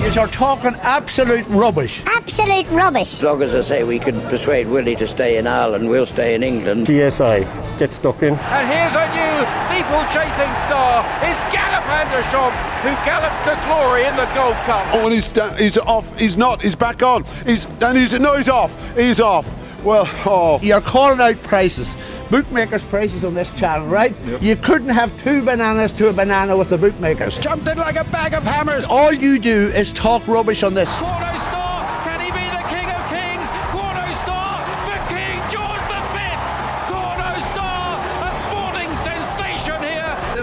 You're talking absolute rubbish. Absolute rubbish. As long as I say we can persuade Willie to stay in Ireland, we'll stay in England. GSI, get stuck in. And here's a new steeple-chasing star. It's Galopin Des Champs, who gallops to glory in the Gold Cup. Oh, and he's, da- he's off. He's not. He's back on. He's and he's no. He's off. He's off. Well, oh. You're calling out prices. Bookmakers' prices on this channel, right? You couldn't have two bananas to a banana with the bookmakers. Jumped in like a bag of hammers. All you do is talk rubbish on this.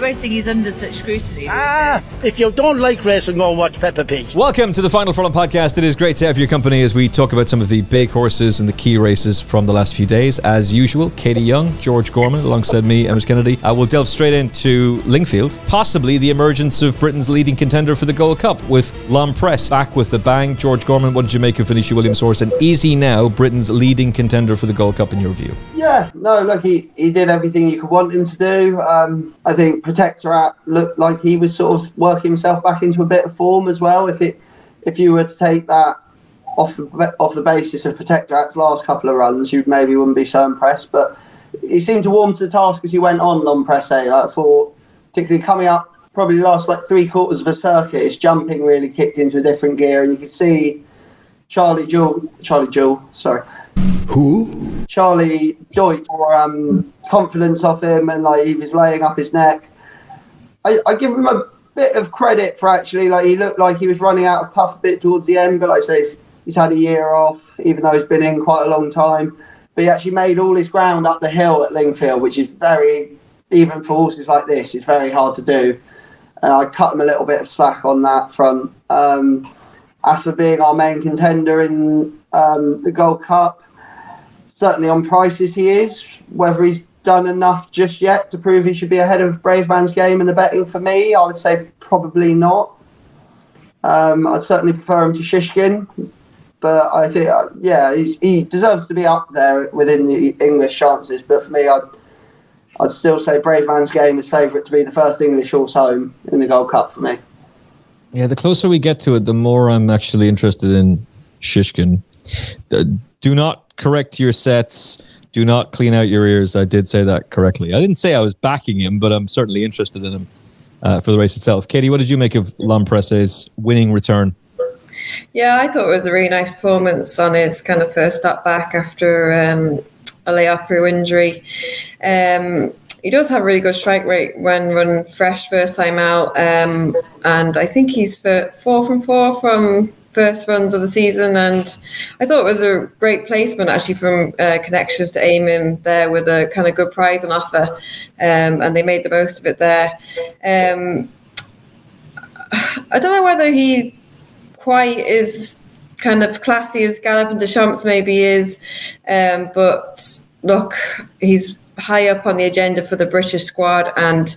Here. The racing is under such scrutiny. Ah, if you don't like racing, go and watch Peppa Pig. Welcome to the Final Furlong podcast. It is great to have your company as we talk about some of the big horses and the key races from the last few days. As usual, Katie Young, George Gorman, alongside me, Emmet Kennedy. I will delve straight into Lingfield, possibly the emergence of Britain's leading contender for the Gold Cup with L'Homme Presse back with the bang. George Gorman, what did you make of Venetia Williams' horse? And is he now Britain's leading contender for the Gold Cup in your view? Yeah, no, look, he, he did everything you could want him to do. Um, I think Protectorat looked like he was sort of working himself back into a bit of form as well. If it if you were to take that off the, off the basis of Protectorat's last couple of runs, you maybe wouldn't be so impressed. But he seemed to warm to the task as he went on L'Homme Presse. Like for particularly coming up, probably last like three quarters of a circuit, his jumping really kicked into a different gear, and you could see Charlie Jewel, Charlie Jewel, sorry. Who? Charlie Deutsch or um, confidence off him and like he was laying up his neck. I, I give him a bit of credit for actually like he looked like he was running out of puff a bit towards the end, but like I say, he's, he's had a year off, even though he's been in quite a long time. But he actually made all his ground up the hill at Lingfield, which is very even for horses like this, it's very hard to do. And I cut him a little bit of slack on that front. Um, as for being our main contender in um, the Gold Cup, certainly on prices he is. Whether he's done enough just yet to prove he should be ahead of Bravemansgame in the betting for me, I would say probably not. Um, I'd certainly prefer him to Shishkin, but I think uh, yeah, he deserves to be up there within the English chances. But for me, I'd I'd still say Bravemansgame is favourite to be the first English horse home in the Gold Cup for me. Yeah, the closer we get to it, the more I'm actually interested in Shishkin. Do not correct your sets. Do not clean out your ears. I did say that correctly. I didn't say I was backing him, but I'm certainly interested in him uh, for the race itself. Katie, what did you make of L'Homme Presse's winning return? Yeah, I thought it was a really nice performance on his kind of first step back after um, a layoff through injury. Um, he does have a really good strike rate when run fresh first time out, um, and I think he's four from four from first runs of the season. And I thought it was a great placement actually from uh, connections to aim him there with a kind of good prize on offer, um, and they made the most of it there. Um, I don't know whether he quite is kind of classy as Galopin Des Champs maybe is, um, but look, he's high up on the agenda for the British squad, and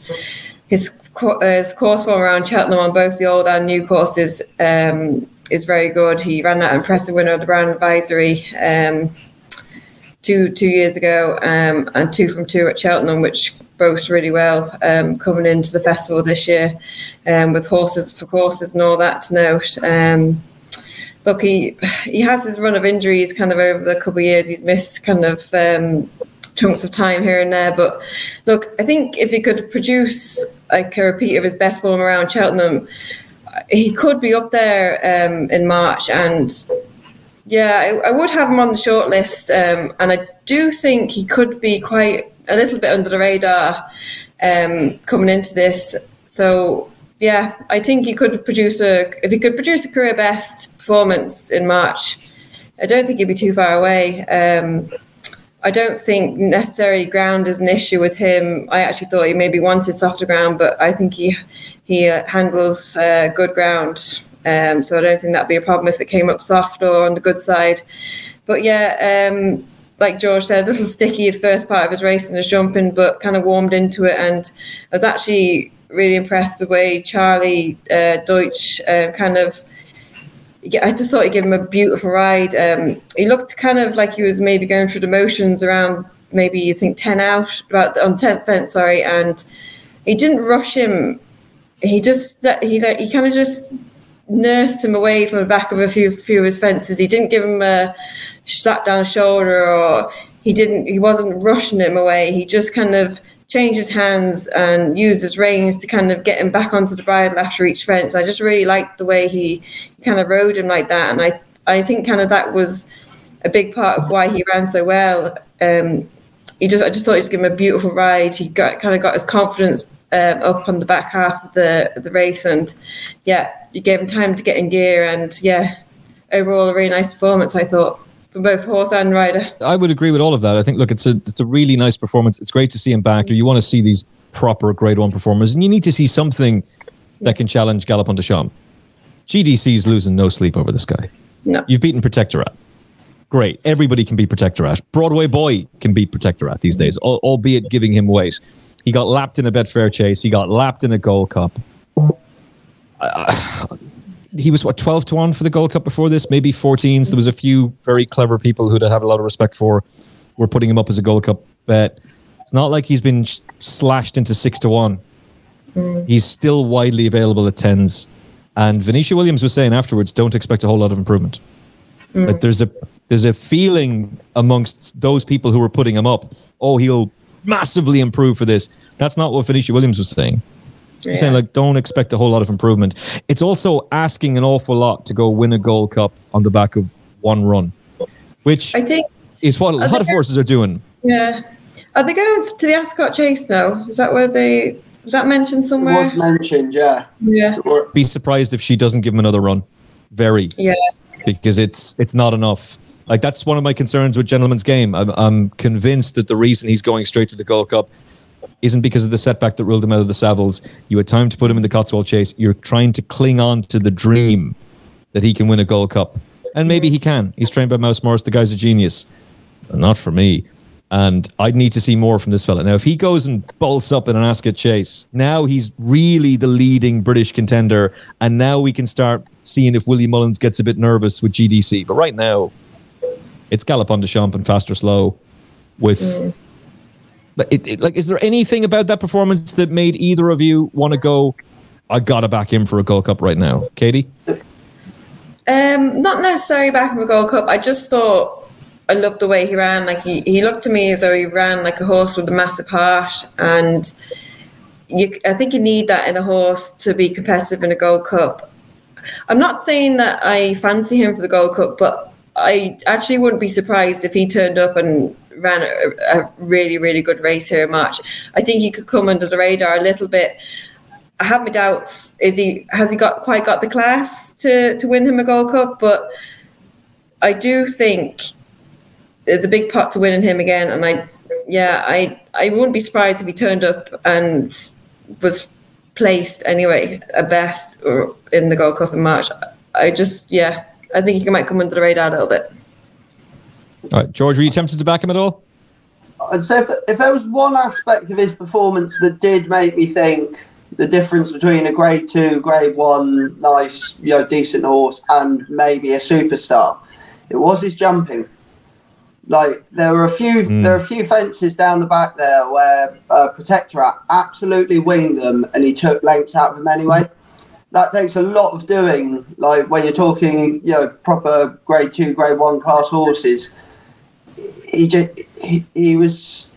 his uh, his course form around Cheltenham on both the old and new courses um, is very good. He ran that impressive winner of the Brown Advisory. Um, Two two years ago, um, and two from two at Cheltenham, which boasts really well um, coming into the festival this year, um, with horses for courses and all that to note. Um, look, he he has his run of injuries kind of over the couple of years. He's missed kind of um, chunks of time here and there. But look, I think if he could produce like a repeat of his best form around Cheltenham, he could be up there um, in March. And yeah, I, I would have him on the short list. Um, and I do think he could be quite a little bit under the radar um, coming into this. So yeah, I think he could produce a if he could produce a career best performance in March. I don't think he'd be too far away. Um, I don't think necessarily ground is an issue with him. I actually thought he maybe wanted softer ground, but I think he he uh, handles uh, good ground. Um, so I don't think that'd be a problem if it came up soft or on the good side. But yeah, um, like George said, a little sticky the first part of his race and his jumping, but kind of warmed into it. And I was actually really impressed the way Charlie uh, Deutsch uh, kind of. I just thought he gave him a beautiful ride. Um, he looked kind of like he was maybe going through the motions around maybe you think ten out about on tenth fence, sorry, and he didn't rush him. He just that he he kind of just nursed him away from the back of a few few of his fences. He didn't give him a slap down shoulder or he didn't he wasn't rushing him away. He just kind of changed his hands and used his reins to kind of get him back onto the bridle after each fence. I just really liked the way he kind of rode him like that. And I I think kind of that was a big part of why he ran so well. Um, he just I just thought he was giving him a beautiful ride. He got kind of got his confidence um, up on the back half of the the race, and yeah, you gave him time to get in gear, and yeah, overall a really nice performance. I thought from both horse and rider. I would agree with all of that. I think look, it's a it's a really nice performance. It's great to see him back. You want to see these proper Grade One performers, and you need to see something that can challenge Galopin Des Champs. GDC is losing no sleep over this guy. No, You've beaten Protectorat. Great. Everybody can beat Protectorat. Broadway Boy can beat Protectorat these days, albeit giving him weight. He got lapped in a Betfair chase. He got lapped in a Gold Cup. Uh, he was what 12 to 1 for the Gold Cup before this, maybe 14s. There was a few very clever people who'd have a lot of respect for were putting him up as a Gold Cup bet. It's not like he's been sh- slashed into 6 to 1. Mm. He's still widely available at 10s. And Venetia Williams was saying afterwards, don't expect a whole lot of improvement. Mm. Like there's a there's a feeling amongst those people who were putting him up, oh, he'll massively improve for this. That's not what Venetia Williams was saying. She's saying like don't expect a whole lot of improvement. It's also asking an awful lot to go win a Gold Cup on the back of one run, which I think is what a lot of horses are doing. yeah. Are they going to the Ascot Chase now? Is that where they was that mentioned somewhere? It somewhere? was mentioned, yeah. Yeah, Be surprised if she doesn't give him another run. Very. yeah. because it's it's not enough. Like that's one of my concerns with Gentleman's Game. I'm, I'm convinced that the reason he's going straight to the Gold Cup isn't because of the setback that ruled him out of the Savills. You had time to put him in the Cotswold Chase. You're trying to cling on to the dream that he can win a Gold Cup, and maybe he can. He's trained by Mouse Morris. The guy's a genius. Not for me. And I'd need to see more from this fella. Now, if he goes and bolts up in an Ascot chase, now he's really the leading British contender. And now we can start seeing if Willie Mullins gets a bit nervous with GDC. But right now, it's Galopin Des Champs and fast or slow with. But it, it- like, is there anything about that performance that made either of you want to go? I gotta back him for a Gold Cup right now, Katie. Um, not necessarily back him for a Gold Cup. I just thought I loved the way he ran. Like he, he looked to me as though he ran like a horse with a massive heart, and you, I think you need that in a horse to be competitive in a Gold Cup. I'm not saying that I fancy him for the Gold Cup, but I actually wouldn't be surprised if he turned up and ran a, a really, really good race here in March. I think he could come under the radar a little bit. I have my doubts. Is he has he got quite got the class to to win him a Gold Cup? But I do think there's a big pot to winning him again. And I, yeah, I I wouldn't be surprised if he turned up and was placed anyway a best or in the Gold Cup in March. I just yeah, I think he might come under the radar a little bit. All right, George, were you tempted to back him at all? I'd say if, if there was one aspect of his performance that did make me think the difference between a grade two, grade one, nice, you know, decent horse and maybe a superstar, it was his jumping. Like there were a few, there are a few fences down the back there where uh, Protectorat absolutely winged them, and he took lengths out of them anyway. That takes a lot of doing. Like when you're talking, you know, proper grade two, grade one class horses he just he, he was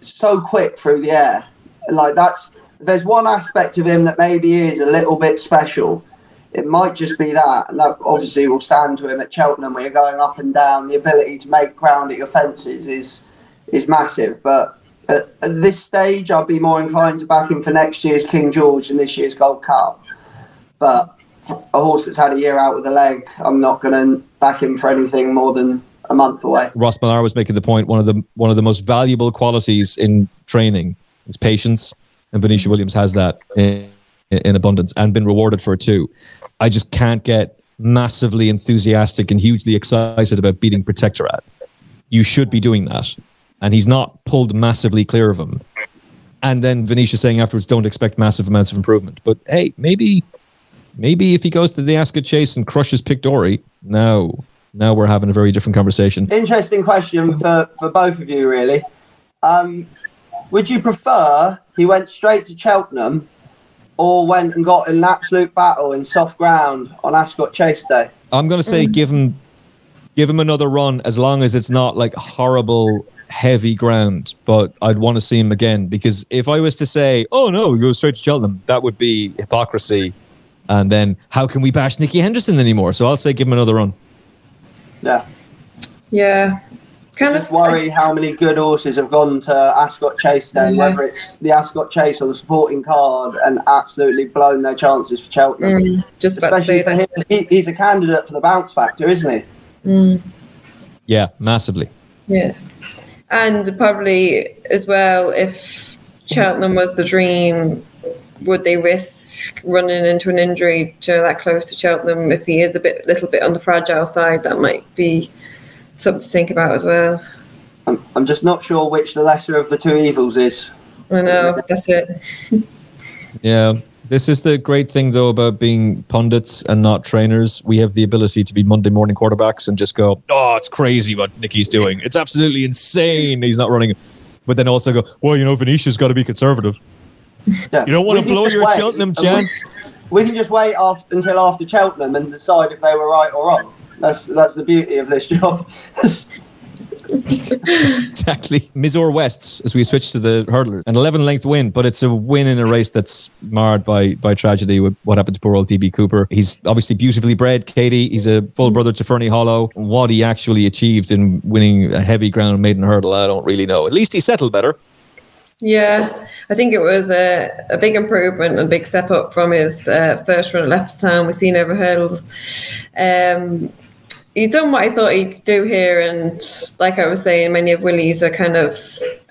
so quick through the air. Like that's there's one aspect of him that maybe is a little bit special. It might just be that, and that obviously will stand to him at Cheltenham where you're going up and down. The ability to make ground at your fences is is massive. But at, at this stage, I'd be more inclined to back him for next year's King George and this year's Gold Cup. But a horse that's had a year out with a leg, I'm not going to back him for anything more than a month away. Ross Millar was making the point. One of the one of the most valuable qualities in training is patience, and Venetia Williams has that in, in abundance and been rewarded for it too. I just can't get massively enthusiastic and hugely excited about beating Protectorat. You should be doing that, and he's not pulled massively clear of him. And then Venetia saying afterwards, "Don't expect massive amounts of improvement." But hey, maybe, maybe if he goes to the Ascot Chase and crushes Pic D'Orhy, now, now we're having a very different conversation. Interesting question for, for both of you, really. Um, would you prefer he went straight to Cheltenham or went and got an absolute battle in soft ground on Ascot Chase Day? I'm going to say give him give him another run as long as it's not like horrible heavy ground. But I'd want to see him again because if I was to say, "Oh no, we go straight to Cheltenham," that would be hypocrisy. And then how can we bash Nicky Henderson anymore? So I'll say give him another run. Yeah. Yeah. Kind Just of worry how many good horses have gone to Ascot Chase Day, Yeah. whether it's the Ascot Chase or the supporting card, and absolutely blown their chances for Cheltenham. Mm, just about to Especially say for that. him, he, he's a candidate for the bounce factor, isn't he? Mm. Yeah, massively. Yeah. And probably as well, if Cheltenham was the dream, would they risk running into an injury to that close to Cheltenham if he is a bit, little bit on the fragile side? That might be something to think about as well. I'm, I'm just not sure which the lesser of the two evils is. I know that's it. Yeah. This is the great thing, though, about being pundits and not trainers. We have the ability to be Monday morning quarterbacks and just go, oh, it's crazy what Nicky's doing. It's absolutely insane. He's not running. But then also go, well, you know, Venetia's got to be conservative. Yeah. You don't want We to blow your wait. Cheltenham And we- chance. We can just wait after, until after Cheltenham and decide if they were right or wrong. That's that's the beauty of this job. Exactly. Mirazur Wests, as we switch to the hurdlers. An 11 length win, but it's a win in a race that's marred by by tragedy with what happened to poor old DB Cooper. He's obviously beautifully bred, Katie. He's a full brother to Ferny Hollow. What he actually achieved in winning a heavy ground maiden hurdle, I don't really know. At least he settled better. Yeah, I think it was a, a big improvement, a big step up from his uh, first run at Leopardstown. We've seen over hurdles. Um, he's done what I thought he'd do here, and like I was saying, many of Willie's are kind of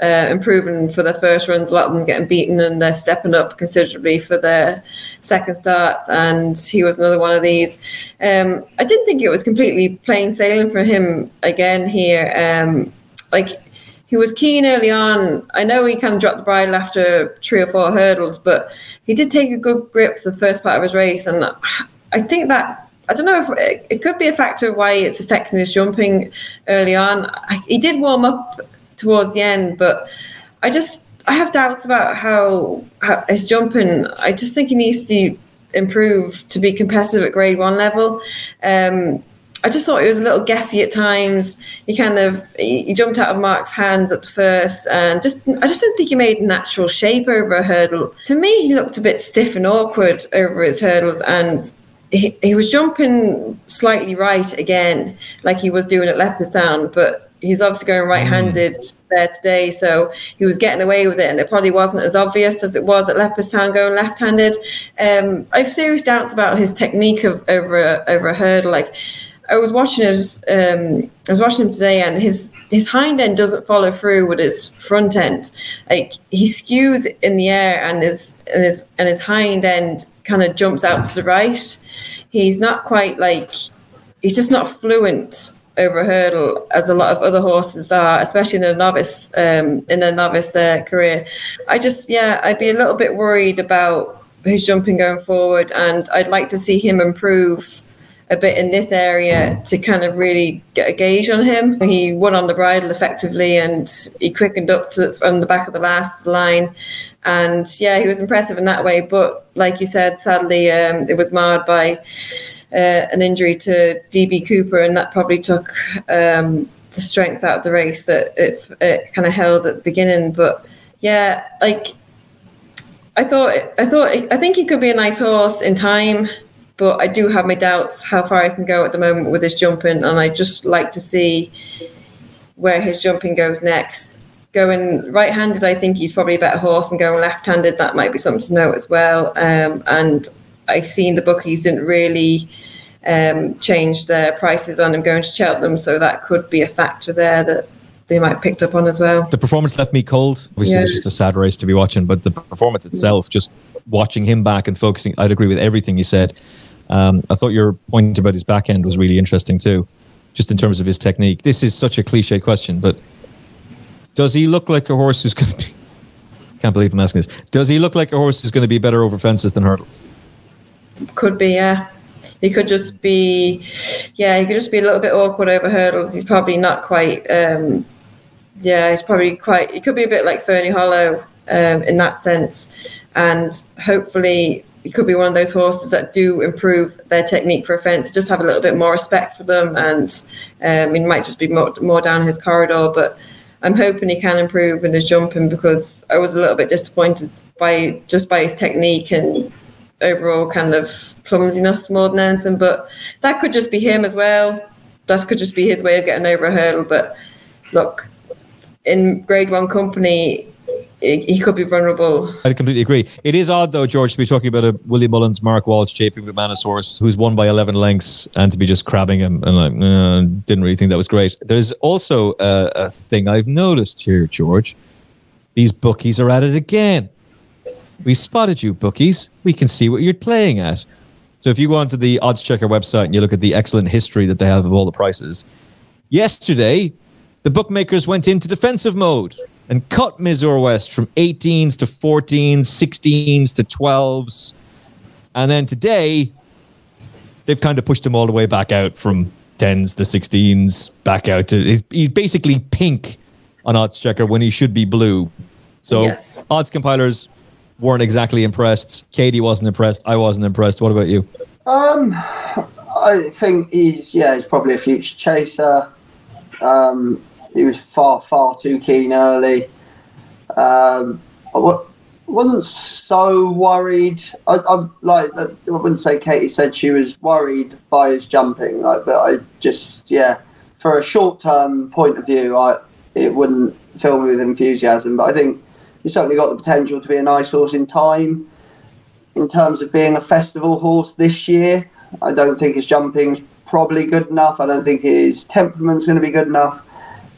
uh, improving for their first runs. A lot of them getting beaten, and they're stepping up considerably for their second starts. And he was another one of these. Um, I didn't think it was completely plain sailing for him again here. Um, like he was keen early on. I know he kind of dropped the bridle after three or four hurdles, but he did take a good grip for the first part of his race, and I think that I don't know if it, it could be a factor why it's affecting his jumping early on. I, he did warm up towards the end, but I just I have doubts about how, how his jumping. I just think he needs to improve to be competitive at Grade One level. Um, I just thought it was a little guessy at times. He kind of he, jumped out of Mark's hands at first, and just I just don't think he made natural shape over a hurdle. To me, he looked a bit stiff and awkward over his hurdles, and he, he was jumping slightly right again, like he was doing at Leopardstown, but he's obviously going right-handed there today, so he was getting away with it, and it probably wasn't as obvious as it was at Leopardstown going left-handed. Um, I have serious doubts about his technique of over a, over a hurdle, like. I was watching his um, I was watching him today and his his hind end doesn't follow through with his front end. Like he skews in the air and his and his and his hind end kind of jumps out to the right. He's not quite like he's just not fluent over a hurdle as a lot of other horses are, especially in a novice um, in a novice uh, career. I just yeah, I'd be a little bit worried about his jumping going forward, and I'd like to see him improve a bit in this area to kind of really get a gauge on him. He won on the bridle effectively and he quickened up to from the back of the last line. And yeah, he was impressive in that way. But like you said, sadly, um, it was marred by uh, an injury to DB Cooper, and that probably took um, the strength out of the race that it, it kind of held at the beginning. But yeah, like I thought, I thought, I think he could be a nice horse in time but I do have my doubts how far I can go at the moment with his jumping, and I just like to see where his jumping goes next. Going right-handed, I think he's probably a better horse, and going left-handed, that might be something to note as well. Um, and I've seen the bookies didn't really um, change their prices on him going to Cheltenham, so that could be a factor there that they might have picked up on as well. The performance left me cold. Obviously, it was just a sad race to be watching, but the performance itself, just watching him back and focusing, I'd agree with everything you said. Um, I thought your point about his back end was really interesting too, just in terms of his technique. This is such a cliche question, but does he look like a horse who's going to be? Can't believe I'm asking this. Does he look like a horse who's going to be better over fences than hurdles? Could be, yeah. He could just be, yeah, he could just be a little bit awkward over hurdles. He's probably not quite, um, yeah, he's probably quite, he could be a bit like Ferny Hollow um, in that sense, and hopefully he could be one of those horses that do improve their technique for a fence, just have a little bit more respect for them, and um, might just be more, more down his corridor. But I'm hoping he can improve in his jumping because I was a little bit disappointed by just by his technique and overall kind of clumsiness more than anything. But that could just be him as well. That could just be his way of getting over a hurdle. But look, in Grade One company, he he could be vulnerable. I completely agree. It is odd, though, George, to be talking about a Willie Mullins, Mark Walsh, JP McManus horse who's won by 11 lengths and to be just crabbing him. And like, didn't really think that was great. There's also a, a thing I've noticed here, George. These bookies are at it again. We spotted you, bookies. We can see what you're playing at. So if you go onto the Oddschecker website and you look at the excellent history that they have of all the prices, yesterday the bookmakers went into defensive mode and cut Mirazur West from 18s to 14s, 16s to 12s. And then today, they've kind of pushed him all the way back out from 10s to 16s, back out to. He's, he's basically pink on Oddschecker when he should be blue. So Yes. odds compilers weren't exactly impressed. Katie wasn't impressed. I wasn't impressed. What about you? Um, I think he's yeah, he's probably a future chaser. Um, he was far far too keen early. Um, I wasn't so worried. I, I like I wouldn't say Katie said she was worried by his jumping, like, but I just yeah, for a short term point of view, I it wouldn't fill me with enthusiasm. But I think he's certainly got the potential to be a nice horse in time in terms of being a festival horse this year. I don't think his jumping's probably good enough. I don't think his temperament's going to be good enough.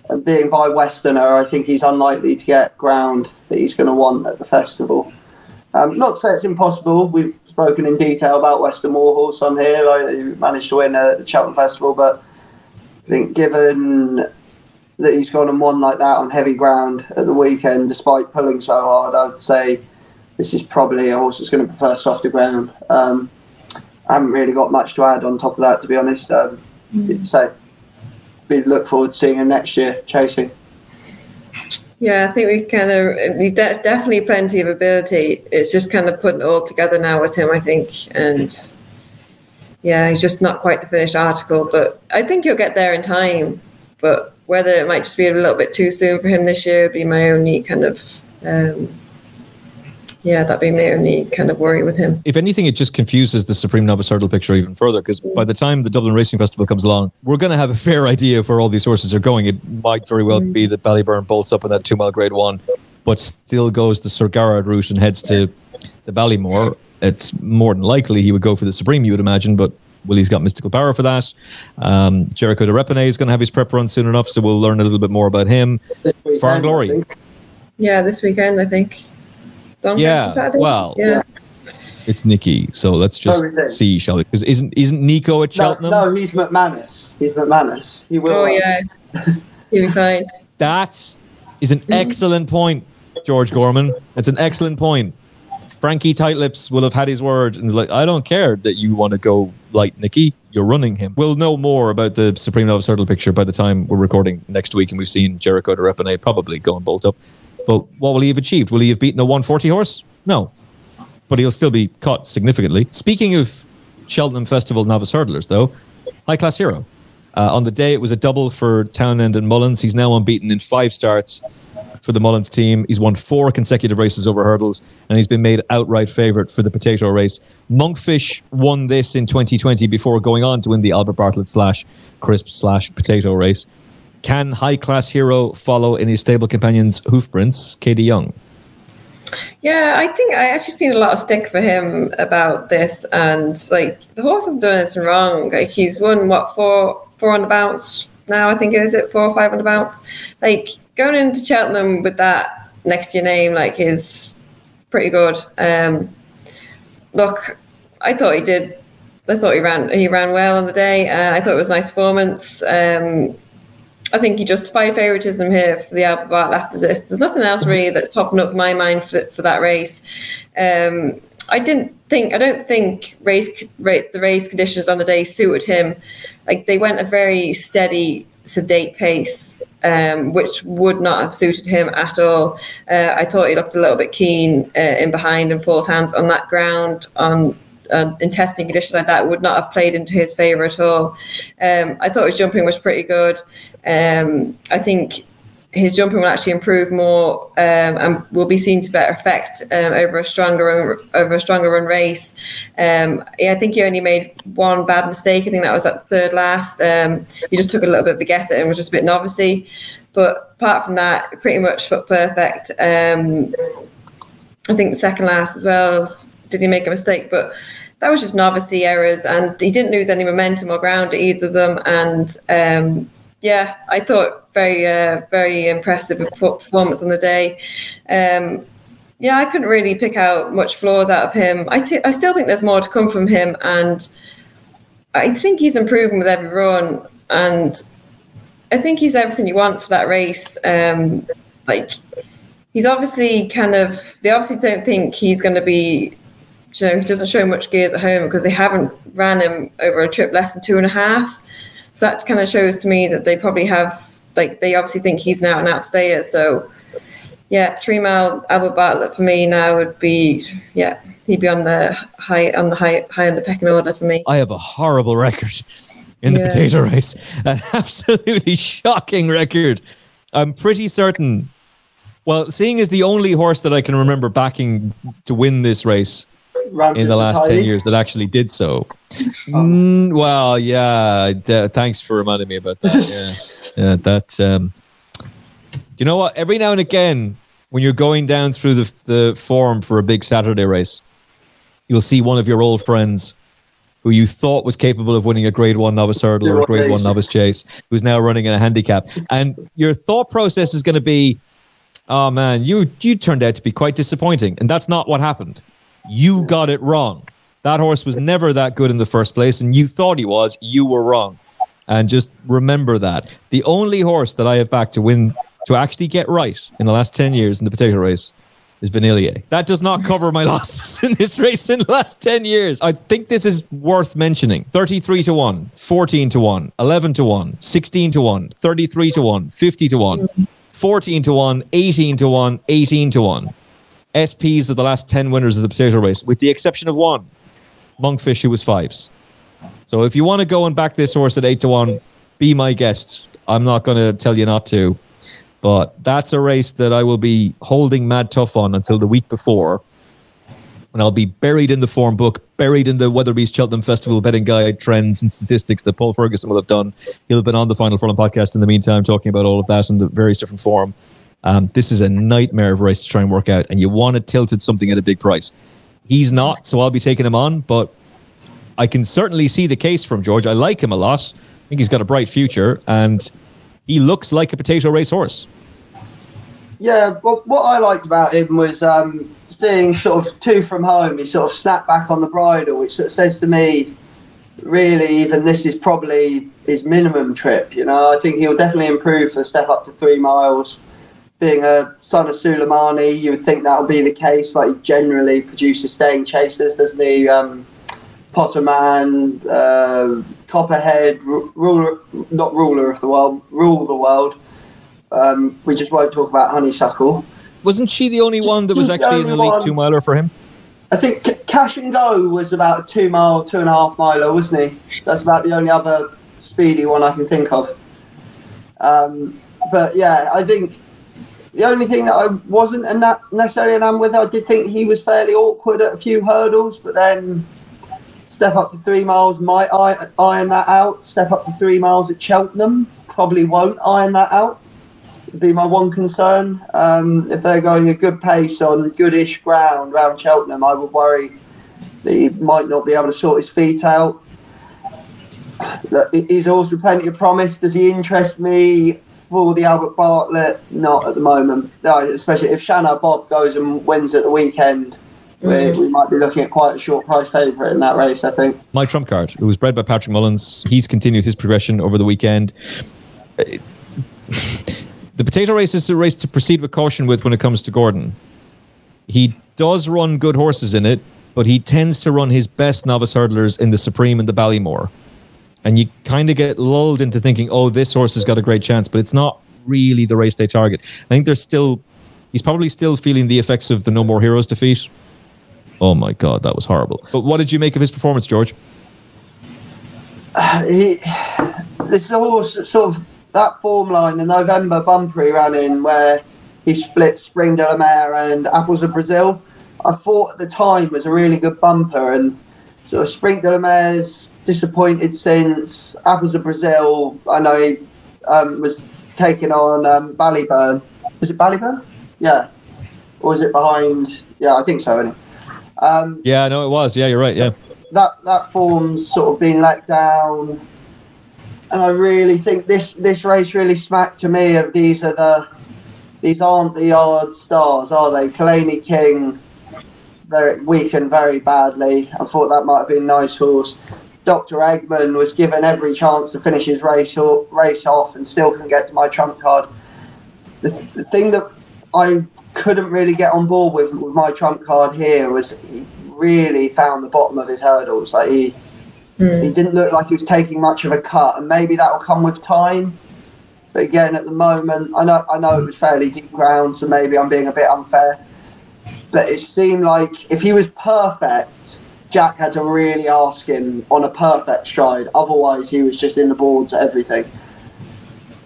And being by Westerner, I think he's unlikely to get ground that he's going to want at the festival. Um, not to say it's impossible. We've spoken in detail about Western Warhorse on here. He managed to win at the Cheltenham Festival, but I think given that he's gone and won like that on heavy ground at the weekend, despite pulling so hard, I would say this is probably a horse that's going to prefer softer ground. Um, I haven't really got much to add on top of that, to be honest. Um, So we look forward to seeing him next year chasing. Yeah, I think we kind of he's de- definitely plenty of ability. It's just kind of putting it all together now with him, I think, and yeah, he's just not quite the finished article. But I think he'll get there in time. But whether it might just be a little bit too soon for him this year, would be my only kind of um, yeah, that'd be my only kind of worry with him. if anything, it just confuses the Supreme Novice Hurdle picture even further because by the time the Dublin Racing Festival comes along, we're going to have a fair idea of where all these horses are going. It might very well be that Ballyburn bolts up in that two mile grade one, but still goes the Sir Gerhard route and heads to the Ballymore. It's more than likely he would go for the Supreme, you would imagine, but Willie's got Mystical Power for that. Um, Jeriko Du Reponet is going to have his prep run soon enough, so we'll learn a little bit more about him. Far and Glory. Yeah, this weekend I think. Doncaster Yeah, Saturday? well, yeah. It's Nicky, so let's oh, just Oh, see, shall we? Because isn't isn't Nico at No, Cheltenham? no, he's McManus. He's McManus. He will. Oh yeah, he'll be fine. That is an mm-hmm. excellent point, George Gorman. That's an excellent point. Frankie Tightlips will have had his word and is like, I don't care that you want to go like Nicky. You're running him. We'll know more about the Supreme Novice Hurdle picture by the time we're recording next week, and we've seen Jeriko Du Reponet probably go and bolt up. But what will he have achieved? Will he have beaten a 140 horse? No. But he'll still be caught significantly. Speaking of Cheltenham Festival novice hurdlers, though, high class hero. Uh, on the day, it was a double for Townend and Mullins. He's now unbeaten in five starts for the Mullins team. He's won four consecutive races over hurdles, and he's been made outright favourite for the potato race. Monkfish won this in 2020 before going on to win the Albert Bartlett slash crisp slash potato race. Can high class hero follow in his stable companion's hoof prints? Katie Young. Yeah, I think I actually seen a lot of stick for him about this, and like the horse hasn't done anything wrong. Like he's won what four four on the bounce now. I think is it four or five on the bounce. Like going into Cheltenham with that next to your name, like is pretty good. Um, look, I thought he did. I thought he ran he ran well on the day. Uh, I thought it was a nice performance. Um, I think he justified favouritism here for the Bartlett after this. There's nothing else really that's popping up my mind for, for that race. Um, I didn't think, I don't think race, ra- the race conditions on the day suited him. Like they went a very steady, sedate pace. um, which would not have suited him at all. Uh, I thought he looked a little bit keen uh, in behind and Paul's hands on that ground on uh, in testing conditions like that would not have played into his favour at all. Um, I thought his jumping was pretty good. Um, I think his jumping will actually improve more um, and will be seen to better effect um, over a stronger run, over a stronger run race. Um, yeah, I think he only made one bad mistake. I think that was at third last. Um, he just took a little bit of a guess at it and was just a bit novicy. But apart from that, pretty much foot perfect. Um, I think second last as well. Did he make a mistake? But that was just novice errors, and he didn't lose any momentum or ground at either of them. And um, yeah, I thought very, uh, very impressive performance on the day. Um, yeah, I couldn't really pick out much flaws out of him. I, t- I still think there's more to come from him, and I think he's improving with every run. And I think he's everything you want for that race. Um, like he's obviously kind of they obviously don't think he's going to be you know, he doesn't show much gears at home because they haven't ran him over a trip less than two and a half. So that kind of shows to me that they probably have, like, they obviously think he's now an out and out stayer. So, yeah, three mile Albert Bartlett for me now would be, yeah, he'd be on the high on the high high on the pecking order for me. I have a horrible record in the yeah. potato race, an absolutely shocking record. I'm pretty certain. Well, seeing as the only horse that I can remember backing to win this race in the last 10 years that actually did so. Mm, well, yeah. D- thanks for reminding me about that. Yeah. yeah that. Um, do you know what? Every now and again, when you're going down through the, the form for a big Saturday race, you'll see one of your old friends who you thought was capable of winning a grade one novice hurdle or a grade one novice chase, who's now running in a handicap. And your thought process is going to be, oh man, you you turned out to be quite disappointing. And that's not what happened. You got it wrong. That horse was never that good in the first place, and you thought he was. You were wrong. And just remember that. The only horse that I have backed to win, to actually get right in the last 10 years in the potato race is Vanillier. That does not cover my losses in this race in the last 10 years. I think this is worth mentioning 33 to 1, 14 to 1, 11 to 1, 16 to 1, 33 to 1, 50 to 1, 14 to 1, 18 to 1, 18 to 1. SPs of the last 10 winners of the potato race, with the exception of one, Monkfish, who was fives. So if you want to go and back this horse at 8 to 1, be my guest. I'm not going to tell you not to. But that's a race that I will be holding mad tough on until the week before. And I'll be buried in the form book, buried in the Weatherby's Cheltenham Festival betting guide trends and statistics that Paul Ferguson will have done. He'll have been on the Final Furlong podcast in the meantime, talking about all of that and the various different form. Um, this is a nightmare of race to try and work out, and you want to tilt at something at a big price. He's not, so I'll be taking him on, but I can certainly see the case from George. I like him a lot. I think he's got a bright future, and he looks like a potato race horse. Yeah, but what I liked about him was um, seeing sort of two from home. He sort of snapped back on the bridle, which sort of says to me, really, even this is probably his minimum trip. You know, I think he'll definitely improve for a step up to three miles being a son of Sulamani, you would think that would be the case. Like he generally produces staying chasers, doesn't he? Um, Potterman, uh, Copperhead, ruler, not ruler of the world, rule the world. Um, we just won't talk about Honeysuckle. Wasn't she the only one that was actually in the league two miler for him? I think Cash and Go was about a two mile, two and a half miler, wasn't he? That's about the only other speedy one I can think of. Um, but yeah, I think the only thing that I wasn't necessarily enamored with, I did think he was fairly awkward at a few hurdles, but then step up to three miles might iron that out. Step up to three miles at Cheltenham probably won't iron that out. It'd be my one concern. Um, if they're going a good pace on goodish ground around Cheltenham, I would worry that he might not be able to sort his feet out. He's also plenty of promise. Does he interest me? For the Albert Bartlett, not at the moment. No, especially if Shanagh Bob goes and wins at the weekend. Mm. We, we might be looking at quite a short price favourite in that race, I think. My trump card, it was bred by Patrick Mullins. He's continued his progression over the weekend. the potato race is a race to proceed with caution with when it comes to Gordon. He does run good horses in it, but he tends to run his best novice hurdlers in the Supreme and the Ballymore and you kind of get lulled into thinking, "Oh, this horse has got a great chance," but it's not really the race they target. I think they're still, he's probably still feeling the effects of the No More Heroes defeat. Oh my God, that was horrible. But what did you make of his performance, George? Uh, he, this horse sort of that form line, the November bumper he ran in, where he split Spring de la Mer and Apples of Brazil. I thought at the time was a really good bumper, and sort of Spring de la disappointed since Apples of Brazil. I know he um, was taking on um, Ballyburn. Was it Ballyburn? Yeah. Or was it behind? Yeah, I think so. Anyway. Um, Yeah, no, it was. Yeah, you're right. Yeah. that that form's sort of been let down, and I really think this this race really smacked to me of these are the these aren't the yard stars, are they? Kalani King, very weakened very badly. I thought that might have been a nice horse. Dr. Eggman was given every chance to finish his race o- race off and still couldn't get to my trump card. The, the thing that I couldn't really get on board with with my trump card here was he really found the bottom of his hurdles. Like he he hmm. didn't look like he was taking much of a cut, and maybe that will come with time. But again, at the moment, I know I know it was fairly deep ground, so maybe I'm being a bit unfair. But it seemed like if he was perfect, Jack had to really ask him on a perfect stride. Otherwise, he was just in the boards at everything.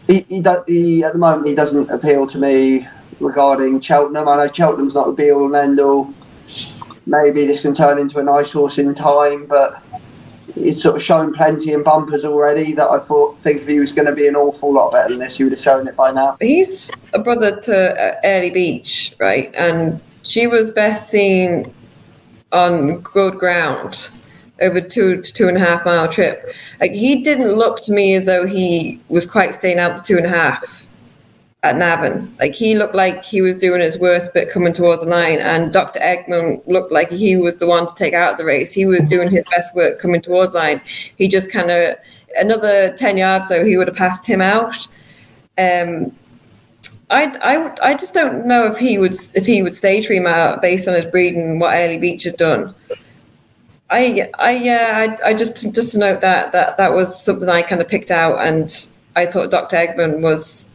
He, he, he at the moment he doesn't appeal to me regarding Cheltenham. I know Cheltenham's not the be all and end all. Maybe this can turn into a nice horse in time, but it's sort of shown plenty in bumpers already that I thought think if he was going to be an awful lot better than this, he would have shown it by now. He's a brother to uh, Early Beach, right? And she was best seen on good ground over two to two and a half mile trip. Like he didn't look to me as though he was quite staying out the two and a half at Navan. Like he looked like he was doing his worst bit coming towards the line, and Dr. Eggman looked like he was the one to take out the race. He was doing his best work coming towards line. He just kind of another ten yards, so he would have passed him out. Um, I, I, I just don't know if he would if he would stay Trima based on his breeding and what Early Beach has done. I I yeah I, I just just to note that that that was something I kind of picked out and I thought Dr. Eggman was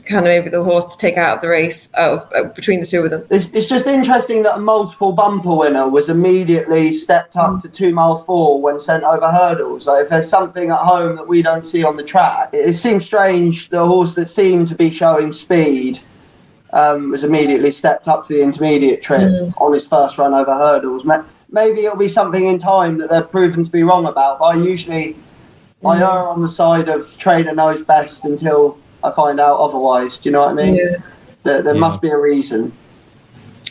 kind of maybe the horse to take out of the race out of, uh, between the two of them. It's, it's just interesting that a multiple bumper winner was immediately stepped up to two mile four when sent over hurdles. Like if there's something at home that we don't see on the track, it, it seems strange. The horse that seemed to be showing speed um, was immediately stepped up to the intermediate trip on his first run over hurdles. Maybe it'll be something in time that they're proven to be wrong about. But I usually I err on the side of trainer knows best until I find out otherwise. Do you know what I mean? Yeah. There, there Yeah. must be a reason.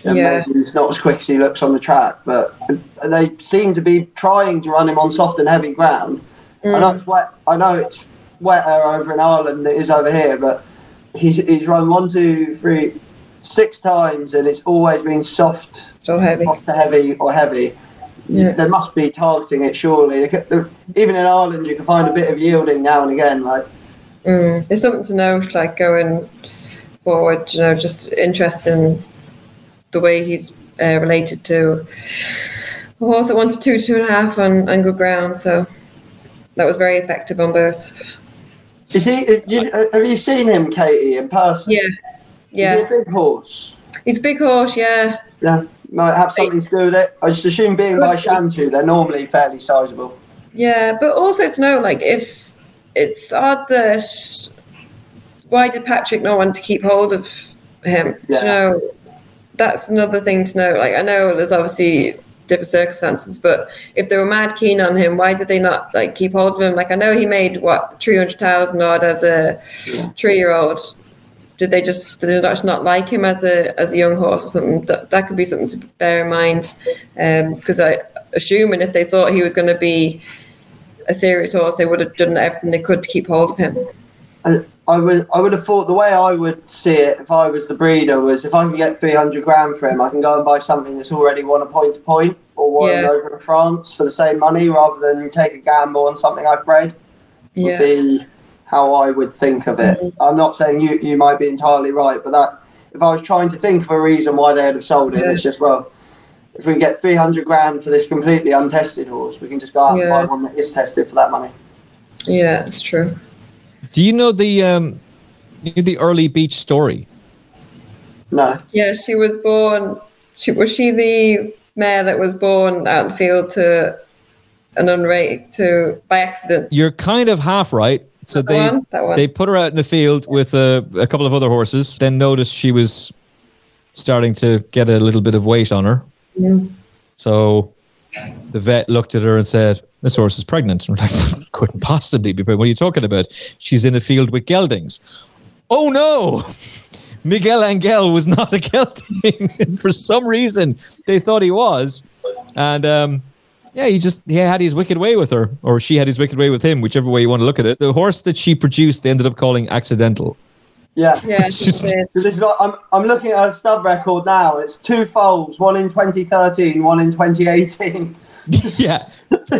And Yeah. maybe he's not as quick as he looks on the track, but they seem to be trying to run him on soft and heavy ground. I mm. know it's wet. I know it's wetter over in Ireland than it is over here, but he's he's run one, two, three, six times, and it's always been soft, So heavy. soft to heavy or heavy. Yeah. They must be targeting it surely. They could- they're- Even in Ireland, you can find a bit of yielding now and again. Like Mm. It's something to note, like going forward. You know, just interesting the way he's uh, related to a horse that wanted two, two and a half on, on good ground. So that was very effective on both. Is he? uh, you- uh, Have you seen him, Katie, in person? Yeah, Is yeah. he a big horse? He's a big horse. Yeah, Yeah, might have something to do with it. I just assume being by Shantou, they're normally fairly sizable. yeah. But also to know, like, if it's odd that why did Patrick not want to keep hold of him? Yeah. you know, that's another thing to know. Like, I know there's obviously different circumstances, but if they were mad keen on him, why did they not like keep hold of him? Like, I know he made what three hundred thousand odd as a three-year-old. Did they just did they just not like him as a as a young horse or something? That, that could be something to bear in mind. Um, because I assuming if they thought he was going to be a serious horse, they would have done everything they could to keep hold of him. I, I would, I would have thought the way I would see it if I was the breeder was if I can get 300 grand for him, I can go and buy something that's already won a point to point or won Yeah. over in France for the same money rather than take a gamble on something I've bred. Would Yeah. be how I would think of it. Mm-hmm. I'm not saying you, you might be entirely right, but that if I was trying to think of a reason why they'd have sold it, Yeah. it's just well, if we get 300 grand for this completely untested horse, we can just go out Yeah. and buy one that is tested for that money. Yeah, it's true. Do you know the um, the early beach story. No. Yeah, she was born. She was she the mare that was born out in the field to an unrated to by accident. You're kind of half right. So That they one? That one. they put her out in the field with a, a couple of other horses. Then noticed she was starting to get a little bit of weight on her. So the vet looked at her and said, "This horse is pregnant." And we're like, "Couldn't possibly be pregnant. What are you talking about? She's in a field with geldings." Oh no! Miguel Angel was not a gelding. For some reason, they thought he was, and um, yeah, he just he had his wicked way with her, or she had his wicked way with him, whichever way you want to look at it. The horse that she produced, they ended up calling accidental. Yeah. Yeah, she Just- did. So this is what, I'm, I'm looking at her stub record now. It's two foals, one in 2013, one in 2018. yeah,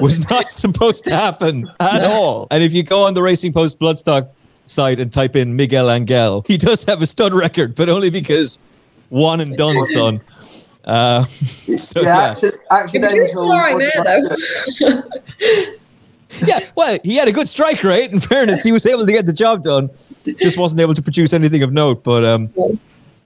was not supposed to happen at all. And if you go on the Racing Post Bloodstock site and type in Miguel Angel, he does have a stud record, but only because one and done, son. Uh, so yeah, yeah, acci- He was accidental. all right there, though. yeah. Well, he had a good strike rate. In fairness, he was able to get the job done. Just wasn't able to produce anything of note. But um,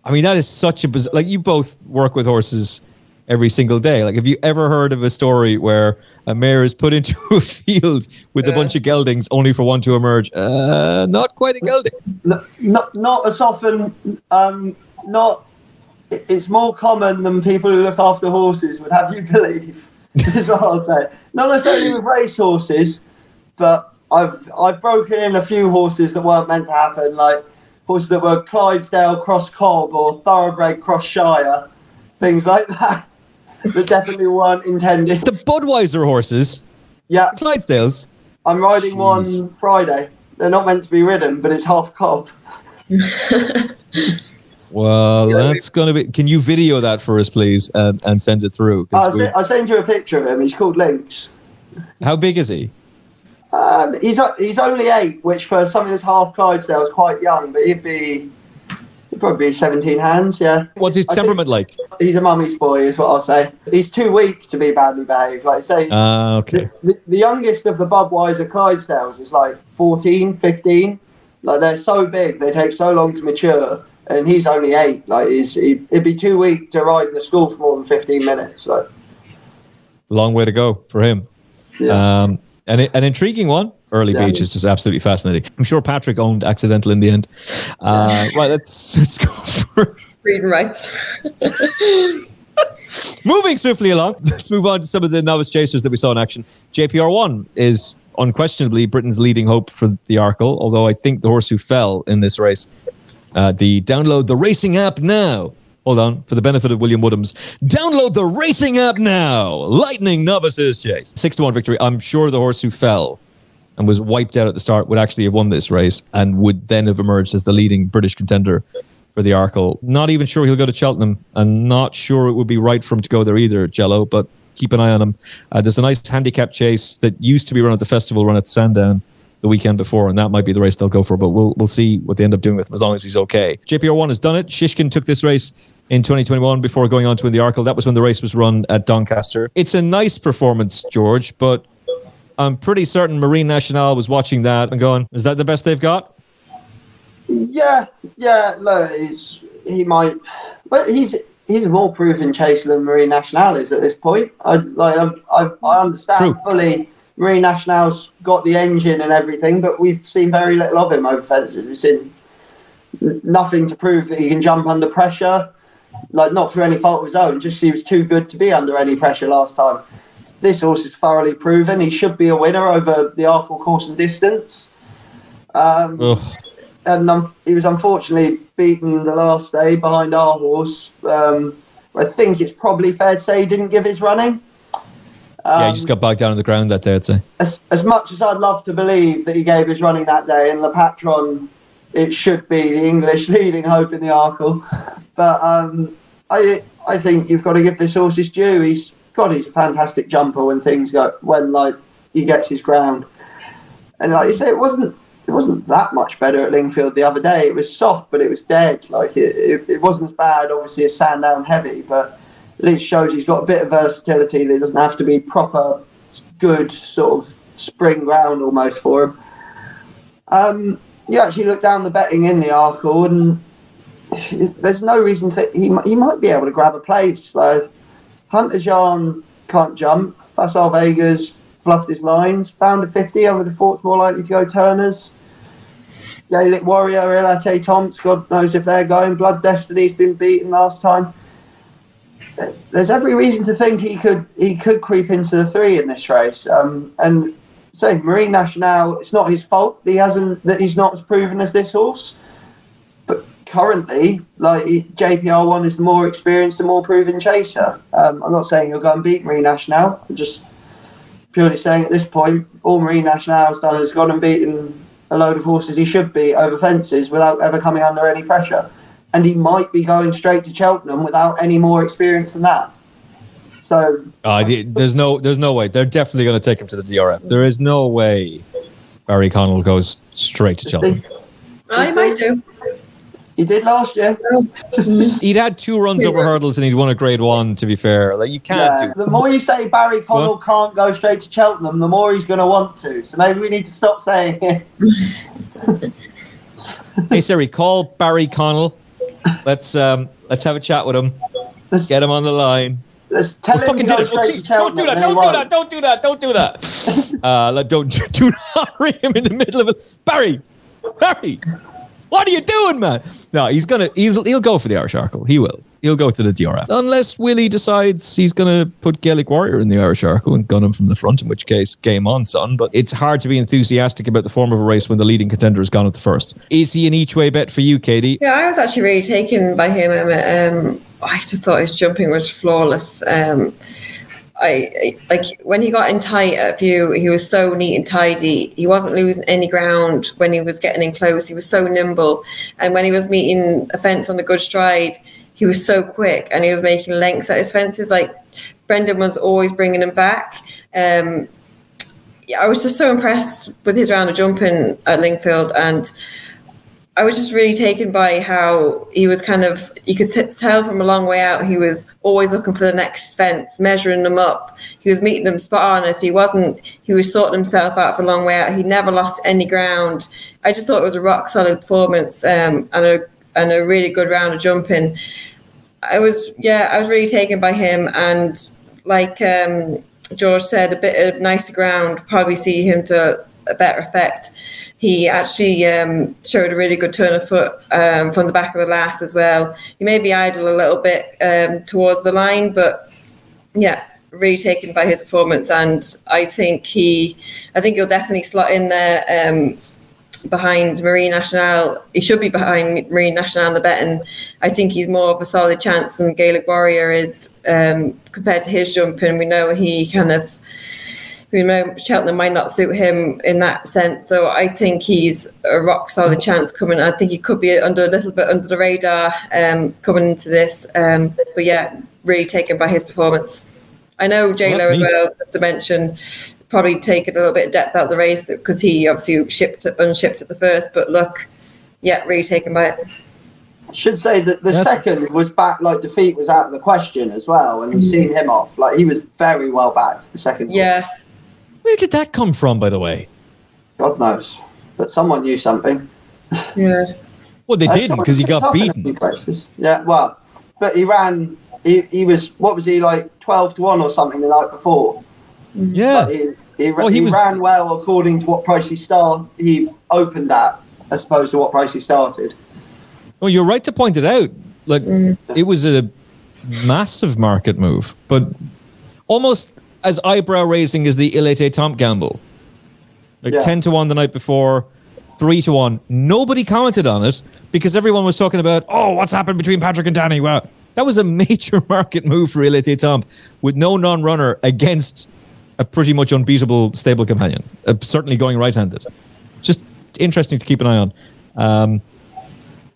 I mean, that is such a biz- like you both work with horses every single day. Like, have you ever heard of a story where a mare is put into a field with a bunch of geldings only for one to emerge? Uh, not quite a gelding. No, not, not as often, um, not, it's more common than people who look after horses would have you believe, is what I'll say. Not necessarily with race horses, but I've, I've broken in a few horses that weren't meant to happen, like horses that were Clydesdale cross Cobb or Thoroughbred cross Shire, things like that, that definitely weren't intended. The Budweiser horses, Yeah, Clydesdales. I'm riding one Friday. They're not meant to be ridden, but it's half Cobb. Well, that's going to be. Can you video that for us, please, and, and send it through? I'll, we- I'll send you a picture of him. He's called Lynx. how big is he? Um, he's he's only eight, which for something that's half Clydesdale is quite young, but he'd be he'd probably be 17 hands. Yeah, What's his I temperament like? he's a mummy's boy, is what I'll say. He's too weak to be badly behaved. Like say, Ah, okay. the, the youngest of the Budweiser Clydesdales is like 14, 15. Like they're so big, they take so long to mature, and he's only eight. Like he's, he, it'd be too weak to ride in the school for more than 15 minutes. So Long way to go for him. yeah. Um, and an intriguing one. Early Yeah. Beach is just absolutely fascinating. I'm sure Patrick owned Accidental in the end. Uh, right, let's let's go for Breeding rights. moving swiftly along. Let's move on to some of the novice chasers that we saw in action. JPR one is unquestionably Britain's leading hope for the Arkle, although I think the horse who fell in this race. Uh, the download the racing app now. Hold on, for the benefit of William Woodhams, download the racing app now. Lightning novices chase six to one victory. I'm sure the horse who fell and was wiped out at the start would actually have won this race and would then have emerged as the leading British contender for the Arkle. Not even sure he'll go to Cheltenham and not sure it would be right for him to go there either, Jello, but keep an eye on him. Uh, there's a nice handicap chase that used to be run at the festival, run at Sandown the weekend before, and that might be the race they'll go for, but we'll, we'll see what they end up doing with him as long as he's okay. JPR1 has done it. Shishkin took this race in 2021 before going on to win the Arkle. That was when the race was run at Doncaster. It's a nice performance, George, but I'm pretty certain Marine National was watching that and going, is that the best they've got? Yeah, yeah. Look, it's he might, but he's he's a more proven chaser than Marine National is at this point. I like I, I, I understand True. fully. Marine National's got the engine and everything, but we've seen very little of him over fences. We've seen nothing to prove that he can jump under pressure. Like not through any fault of his own, just he was too good to be under any pressure last time. This horse is thoroughly proven. He should be a winner over the Arkle course and distance. Um, and um, he was unfortunately beaten the last day behind our horse. Um, I think it's probably fair to say he didn't give his running. Yeah, he Um, just got bogged down on the ground that day, I'd say. as, as much as I'd love to believe that he gave his running that day, and the patron, it should be the English leading hope in the Arkle. But um, I I think you've got to give this horse his due. He's God, he's a fantastic jumper when things go when like he gets his ground. And like you say, it wasn't it wasn't that much better at Lingfield the other day. It was soft, but it was dead. Like it, it, it wasn't as bad, obviously, as Sandown Heavy, but least shows he's got a bit of versatility. That doesn't have to be proper, good sort of spring ground almost for him. Um, you actually look down the betting in the Arkle, and there's no reason that he he might be able to grab a place. Like Hunters Yarn can't jump. Facile Vega fluffed his lines. Found a 50. I would have thought it's more likely to go Turners. Gaelic Warrior, Il Etait Temps, God knows if they're going. Blood Destiny's been beaten last time. There's every reason to think he could he could creep into the three in this race. Um, and say Marine National, it's not his fault that he hasn't that he's not as proven as this horse. But currently, like JPR one is the more experienced and more proven chaser. Um, I'm not saying you'll go and beat Marine National. I'm just purely saying at this point, all Marine National's done is gone and beaten a load of horses he should beat over fences without ever coming under any pressure. And he might be going straight to Cheltenham without any more experience than that. So Uh, there's no, there's no way. They're definitely going to take him to the DRF. There is no way Barry Connell goes straight to Cheltenham. I might do. he did last year. He'd had two runs over hurdles and he'd won a Grade One. To be fair, like you can't Yeah, do. the more you say Barry Connell can't go straight to Cheltenham, the more he's going to want to. So maybe we need to stop saying it. Hey Siri, call Barry Connell. Let's um, let's have a chat with him. Let's, Get him on the line. let's tell him fucking did it. Straight jeez, to don't do that. Don't do that. Don't do that. Don't do that. Uh, don't do not ring him in the middle of it. Barry, Barry, what are you doing, man? No, he's gonna. He'll he'll go for the Irish Arkle. He will. He'll go to the DRF unless Willie decides he's gonna put Gaelic Warrior in the Irish Arkle and gun him from the front. In which case, game on, son. But it's hard to be enthusiastic about the form of a race when the leading contender has gone at the first. Is he an each way bet for you, Katie? Yeah, I was actually really taken by him, Emma. Um, I just thought his jumping was flawless. Um, I, I like when he got in tight at view, he was so neat and tidy. He wasn't losing any ground when he was getting in close. He was so nimble, and when he was meeting a fence on a good stride, he was so quick and he was making lengths at his fences. Like Brendan was always bringing him back. Um, I was just so impressed with his round of jumping at Lingfield and. I was just really taken by how he was kind of, you could tell from a long way out, he was always looking for the next fence, measuring them up. He was meeting them spot on. If he wasn't, he was sorting himself out for a long way out. He never lost any ground. I just thought it was a rock solid performance um, and, a, and a really good round of jumping. I was, yeah, I was really taken by him. And like um, George said, a bit of nicer ground, probably see him to a better effect. He actually um, showed a really good turn of foot um, from the back of the last as well. He may be idle a little bit um, towards the line, but yeah, really taken by his performance. And I think he, I think he'll definitely slot in there um, behind Marine National. He should be behind Marine National in the betting. I think he's more of a solid chance than Gaelic Warrior is um, compared to his jumping. We know he kind of we know Cheltenham might not suit him in that sense. So I think he's a rock solid chance coming. I think he could be under a little bit under the radar um, coming into this. Um, but yeah, really taken by his performance. I know J Lo that's as well. Just to mention, probably taken a little bit of depth out of the race because he obviously shipped unshipped at the first. But look, yeah, really taken by it. should say that the Yes. second was back, like defeat was out of the question as well, and we've seen him off. Like he was very well backed. The second, Yeah, Where did that come from, by the way? God knows, but someone knew something. yeah. Well, they Uh, didn't because he got up in a beaten. Yeah, well, but he ran. He, he was what was he like twelve to one or something the night before? Yeah. But he, he, Well, oh, he he was- ran well according to what price he start he opened at, as opposed to what price he started. Well, you're right to point it out. Like mm. it was a massive market move, but almost as eyebrow raising as the Il Etait Temps gamble. Like Yeah. ten to one the night before, three to one. Nobody commented on it because everyone was talking about, oh, what's happened between Patrick and Danny? Well, that was a major market move for Il Etait Temps with no non-runner against a pretty much unbeatable stable companion, uh, certainly going right-handed. Just interesting to keep an eye on. Um,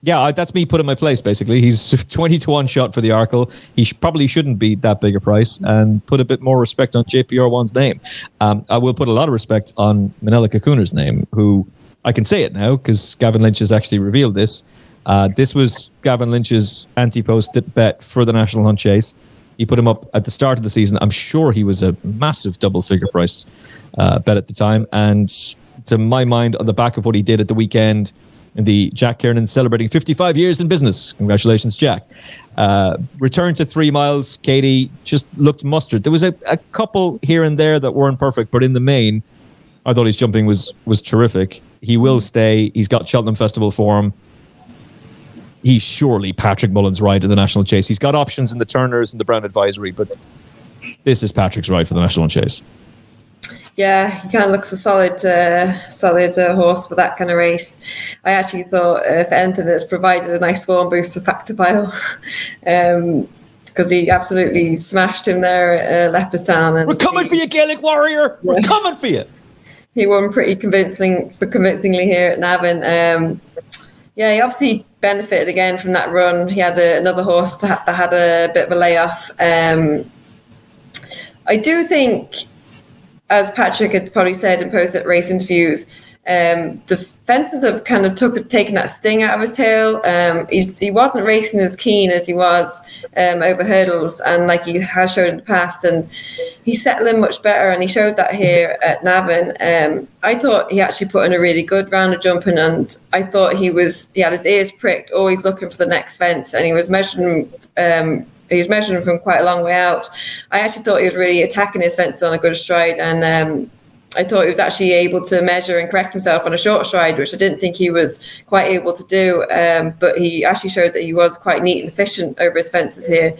yeah, I- that's me put in my place. Basically, he's twenty to one shot for the Arkle. He sh- probably shouldn't be that big a price, and put a bit more respect on JPR one's name. Um, I will put a lot of respect on Minella Cocooner's name, who I can say it now because Gavin Lynch has actually revealed this. Uh, this was Gavin Lynch's anti-post bet for the National Hunt Chase. He put him up at the start of the season. I'm sure he was a massive double-figure price uh, bet at the time, and to my mind, on the back of what he did at the weekend the Jack Kiernan celebrating 55 years in business. Congratulations, Jack. Uh, return to three miles. Katie just looked mustard. There was a, a couple here and there that weren't perfect, but in the main, I thought his jumping was was terrific. He will stay. He's got Cheltenham Festival for him. He's surely Patrick Mullins' ride in the national chase. He's got options in the Turners and the Brown Advisory, but this is Patrick's ride for the national chase. Yeah, he kind of looks a solid, uh, solid uh, horse for that kind of race. I actually thought, uh, if anything, it's provided a nice form boost for Fact To File. um, because he absolutely smashed him there at uh, Leopardstown. And We're coming he, for you, Gaelic Warrior. We're coming for you. He won pretty convincing, convincingly here at Navan. Um, yeah, he obviously benefited again from that run. He had a, another horse that, that, had a bit of a layoff. Um, I do think as Patrick had probably said in post race interviews, um, the fences have kind of took taken that sting out of his tail. Um, he wasn't racing as keen as he was um, over hurdles, and like he has shown in the past, and he's settling much better, and he showed that here at Navan. Um, I thought he actually put in a really good round of jumping, and I thought he was he had his ears pricked, always looking for the next fence, and he was measuring um, he was measuring from quite a long way out. I actually thought he was really attacking his fences on a good stride, and um, I thought he was actually able to measure and correct himself on a short stride, which I didn't think he was quite able to do. Um, but he actually showed that he was quite neat and efficient over his fences here.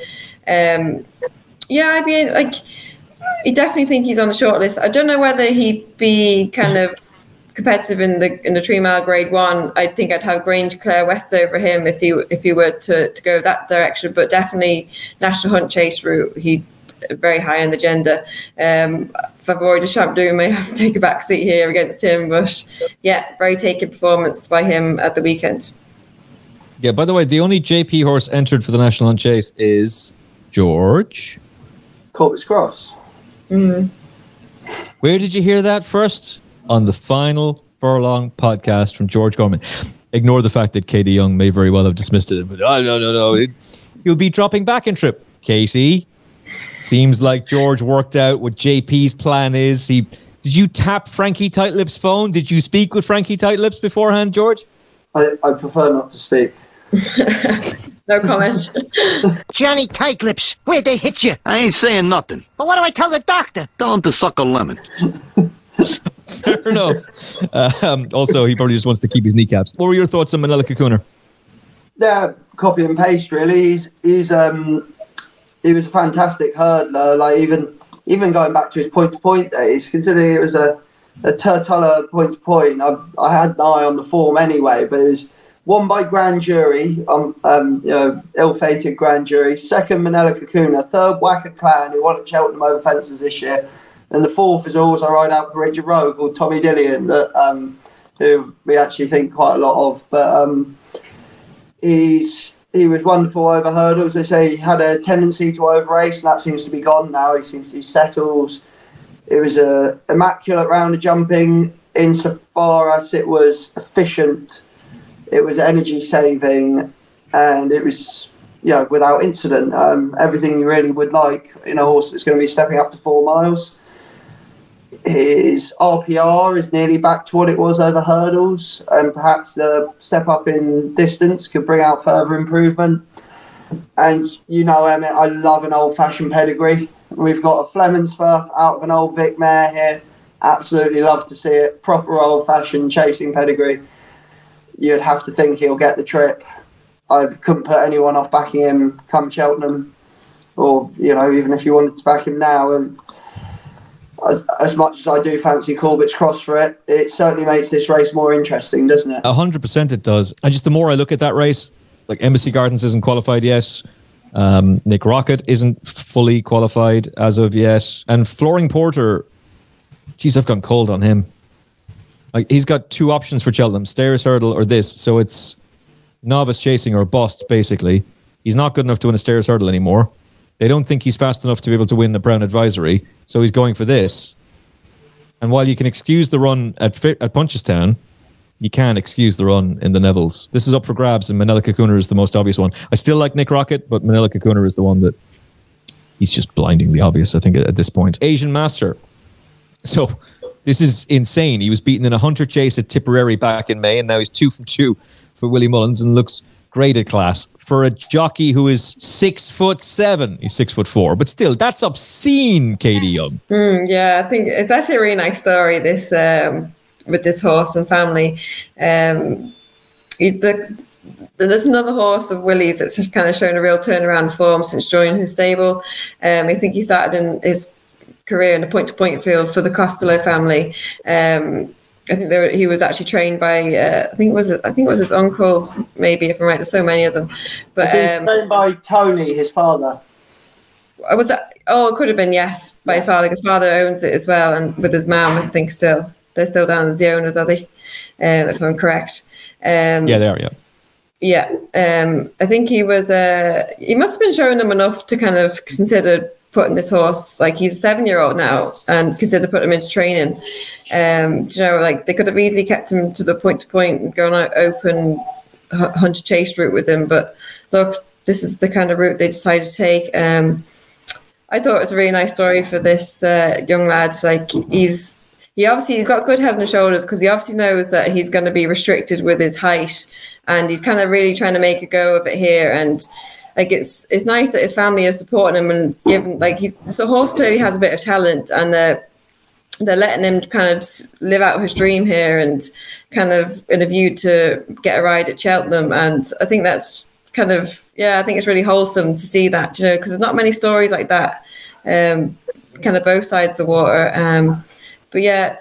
Um, yeah, I mean, like, I definitely think he's on the short list. I don't know whether he'd be kind of competitive in the in the three mile grade one, I think I'd have Grangeclare West over him if he if he were to, to go that direction. But definitely National Hunt Chase route, he very high on the agenda. Um, Favori De Champdou may have to take a back seat here against him, but yeah, very taken performance by him at the weekend. Yeah. By the way, the only JP horse entered for the National Hunt Chase is George. Corbetts Cross. Mm. Where did you hear that first? on the final furlong podcast from George Gorman. Ignore the fact that Katie Young may very well have dismissed it, but oh, no, no, no. It, he'll be dropping back in trip. Katie, seems like George worked out what JP's plan is. He did you tap Frankie Tightlips' phone? Did you speak with Frankie Tightlips beforehand, George? I, I prefer not to speak. no comment. Johnny Tightlips, where'd they hit you? I ain't saying nothing. But what do I tell the doctor? Tell him to suck a lemon. Fair enough. Um, also, he probably just wants to keep his kneecaps. What were your thoughts on Minella Cocooner? Yeah, copy and paste. Really, he's he's um he was a fantastic hurdler. Like even even going back to his point to point days, considering it was a a Turtulla point to point, I, I had an eye on the form anyway. But it was won by grand jury, um, um you know, ill-fated grand jury. Second, Minella Cocooner. Third, Wacker Clan, who won at Cheltenham over fences this year. And the fourth is always I ride out for Richard Rowe called Tommy Dillion, that, um, who we actually think quite a lot of. But um, he's he was wonderful over hurdles. They say he had a tendency to over race, and that seems to be gone now. He seems he settles. It was a immaculate round of jumping insofar as it was efficient, it was energy saving, and it was you know, without incident. Um, everything you really would like in a horse that's going to be stepping up to four miles his RPR is nearly back to what it was over hurdles, and perhaps the step up in distance could bring out further improvement. And you know, Emmet, I love an old fashioned pedigree. We've got a Flemensfirth out of an old Vic mare here. Absolutely love to see it. Proper old fashioned chasing pedigree. You'd have to think he'll get the trip. I couldn't put anyone off backing him come Cheltenham, or you know, even if you wanted to back him now. And as, much as I do fancy Corbett's Cross for it, it certainly makes this race more interesting, doesn't it? Hundred percent, it does. And just the more I look at that race, like Embassy Gardens isn't qualified yet. Um, Nick Rockett isn't fully qualified as of yet, and Flooring Porter, geez, I've gone cold on him. Like he's got two options for Cheltenham: Stayers' Hurdle or this. So it's novice chasing or bust, basically. He's not good enough to win a Stayers' Hurdle anymore. They don't think he's fast enough to be able to win the Brown Advisory, so he's going for this. And while you can excuse the run at at Punchestown, you can't excuse the run in the Nevilles. This is up for grabs, and Minella Cocooner is the most obvious one. I still like Nick Rockett, but Minella Cocooner is the one that he's just blindingly obvious, I think, at, at this point. Asian Master. So This is insane. He was beaten in a hunter chase at Tipperary back in May, and now he's two from two for Willie Mullins and looks at class for a jockey who is six foot seven. He's six foot four, but still, that's obscene, Katie Young. Mm, yeah, I think it's actually a really nice story. This um, with this horse and family. Um, he- the, there's another horse of Willie's that's kind of shown a real turnaround form since joining his stable. Um, I think he started in his career in the point-to-point field for the Costello family. Um, I think they were, he was actually trained by uh, I think it was I think it was his uncle maybe if I'm right. There's so many of them, but He's um, trained by Tony, his father. I was that oh it could have been yes by his father. His father owns it as well, and with his mum I think still they're still down as the owners, are they? Um, if I'm correct. Um, Yeah, they are. Yeah. yeah, um, I think he was. Uh, he must have been showing them enough to kind of consider putting this horse. Like he's a seven-year-old now, and consider putting him into training. Um, you know, like they could have easily kept him to the point-to-point and gone out open hu- hunter chase route with him. But look, this is the kind of route they decided to take. Um, I thought it was a really nice story for this uh, young lad. Like he's he obviously he's got good head and shoulders because he obviously knows that he's going to be restricted with his height, and he's kind of really trying to make a go of it here. And like it's it's nice that his family are supporting him and giving like he's so horse clearly has a bit of talent, and they're they're letting him kind of live out his dream here and kind of in a view to get a ride at Cheltenham. And I think that's kind of yeah, I think it's really wholesome to see that, you know, because there's not many stories like that, um, kind of both sides of the water. Um, but yeah,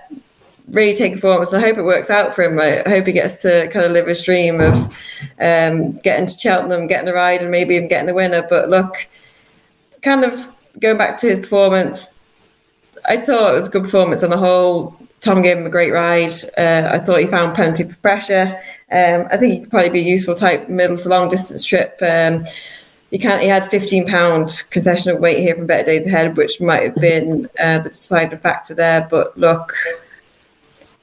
really taking forwards. And I hope it works out for him. I hope he gets to kind of live his dream of um, getting to Cheltenham, getting a ride, and maybe even getting a winner. But look, kind of going back to his performance, I thought it was a good performance on the whole. Tom gave him a great ride. Uh, I thought he found plenty of pressure. Um, I think he could probably be a useful type middle to long distance trip. Um, he can't. He had 15 pound concessional weight here from Better Days Ahead, which might have been uh, the deciding factor there. But look,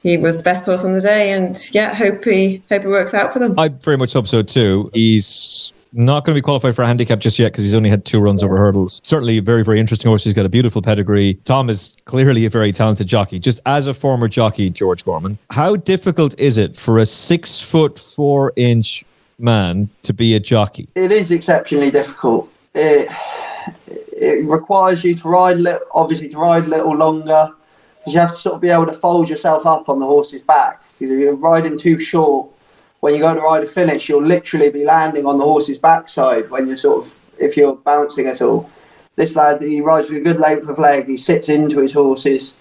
he was the best horse on the day, and yeah, hope he hope it works out for them. I very much hope so too. He's not going to be qualified for a handicap just yet because he's only had two runs over hurdles. Certainly a very, very interesting horse. He's got a beautiful pedigree. Tom is clearly a very talented jockey. Just as a former jockey, George Gorman, how difficult is it for a six foot four inch man to be a jockey? It is exceptionally difficult. It it requires you to ride li- obviously to ride a little longer because you have to sort of be able to fold yourself up on the horse's back. Because if you're riding too short, when you go to ride a finish, you'll literally be landing on the horse's backside when you're sort of if you're bouncing at all. This lad, he rides with a good length of leg. He sits into his horses.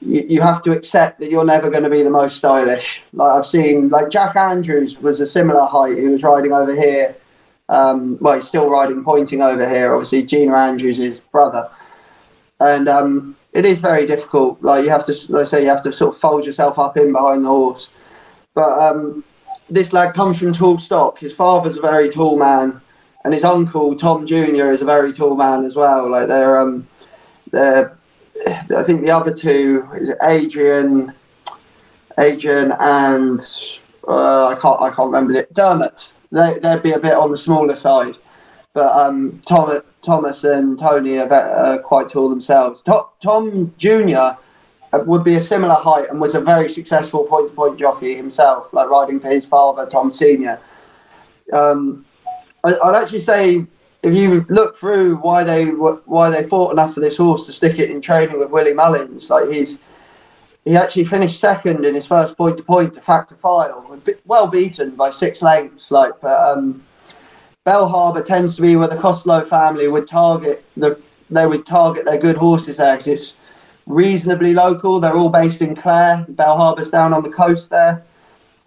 You, you have to accept that you're never going to be the most stylish. Like I've seen, like Jack Andrews was a similar height. He was riding over here. Um, well, he's still riding, pointing over here. Obviously, Gina Andrews, his brother, and um, it is very difficult. Like you have to, like I say, you have to sort of fold yourself up in behind the horse. But um, this lad comes from tall stock. His father's a very tall man, and his uncle Tom Junior is a very tall man as well. Like they're, um, they're, I think the other two, Adrian, Adrian, and uh, I can't, I can't remember it. Dermot. They, they'd be a bit on the smaller side, but um, Tom, Thomas and Tony are, are quite tall themselves. To- Tom Junior would be a similar height and was a very successful point-to-point jockey himself, like riding for his father, Tom Senior. Um, I'd actually say if you look through why they wh- why they fought enough for this horse to stick it in training with Willie Mullins, like he's he actually finished second in his first point-to-point to Fact To File, well beaten by six lengths. Like, but um, Bell Harbour tends to be where the Costello family would target the they would target their good horses there 'cause it's reasonably local. They're all based in Clare. Bell Harbour's down on the coast there.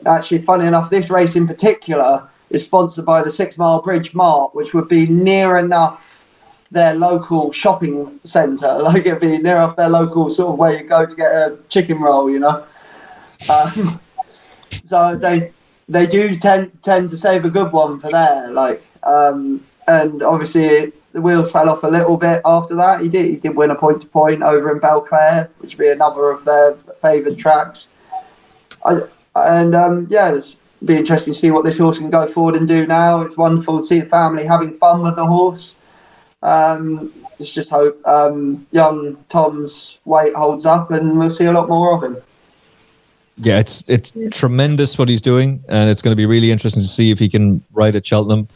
Actually, funny enough, this race in particular is sponsored by the Six Mile Bridge Mart, which would be near enough their local shopping centre. Like it'd be near enough their local sort of where you go to get a chicken roll, you know. Um, so they they do tend tend to save a good one for there. Like, um, and obviously the wheels fell off a little bit after that. He did he did win a point to point over in Belclare, which would be another of their favoured tracks. I, and um, yeah, it's be interesting to see what this horse can go forward and do now. It's wonderful to see the family having fun with the horse. Um, let's just hope um, young Tom's weight holds up, and we'll see a lot more of him. Yeah, it's it's tremendous what he's doing, and it's going to be really interesting to see if he can ride at Cheltenham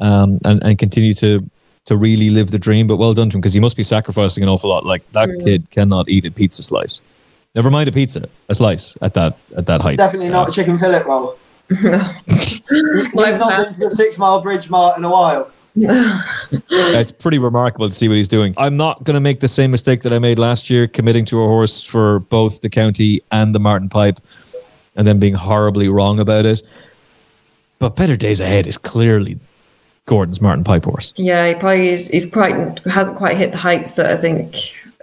um, and and continue to to really live the dream. But well done to him because he must be sacrificing an awful lot. Like that kid cannot eat a pizza slice. Never mind a pizza, a slice at that at that height. Definitely not a chicken fillet roll. He's not been to the Six Mile Bridge Mart in a while. it's pretty remarkable to see what he's doing. I'm not going to make the same mistake that I made last year, committing to a horse for both the county and the Martin Pipe, and then being horribly wrong about it. But better days ahead is clearly Gordon's Martin Pipe horse. Yeah, he probably is, he's quite hasn't quite hit the heights that I think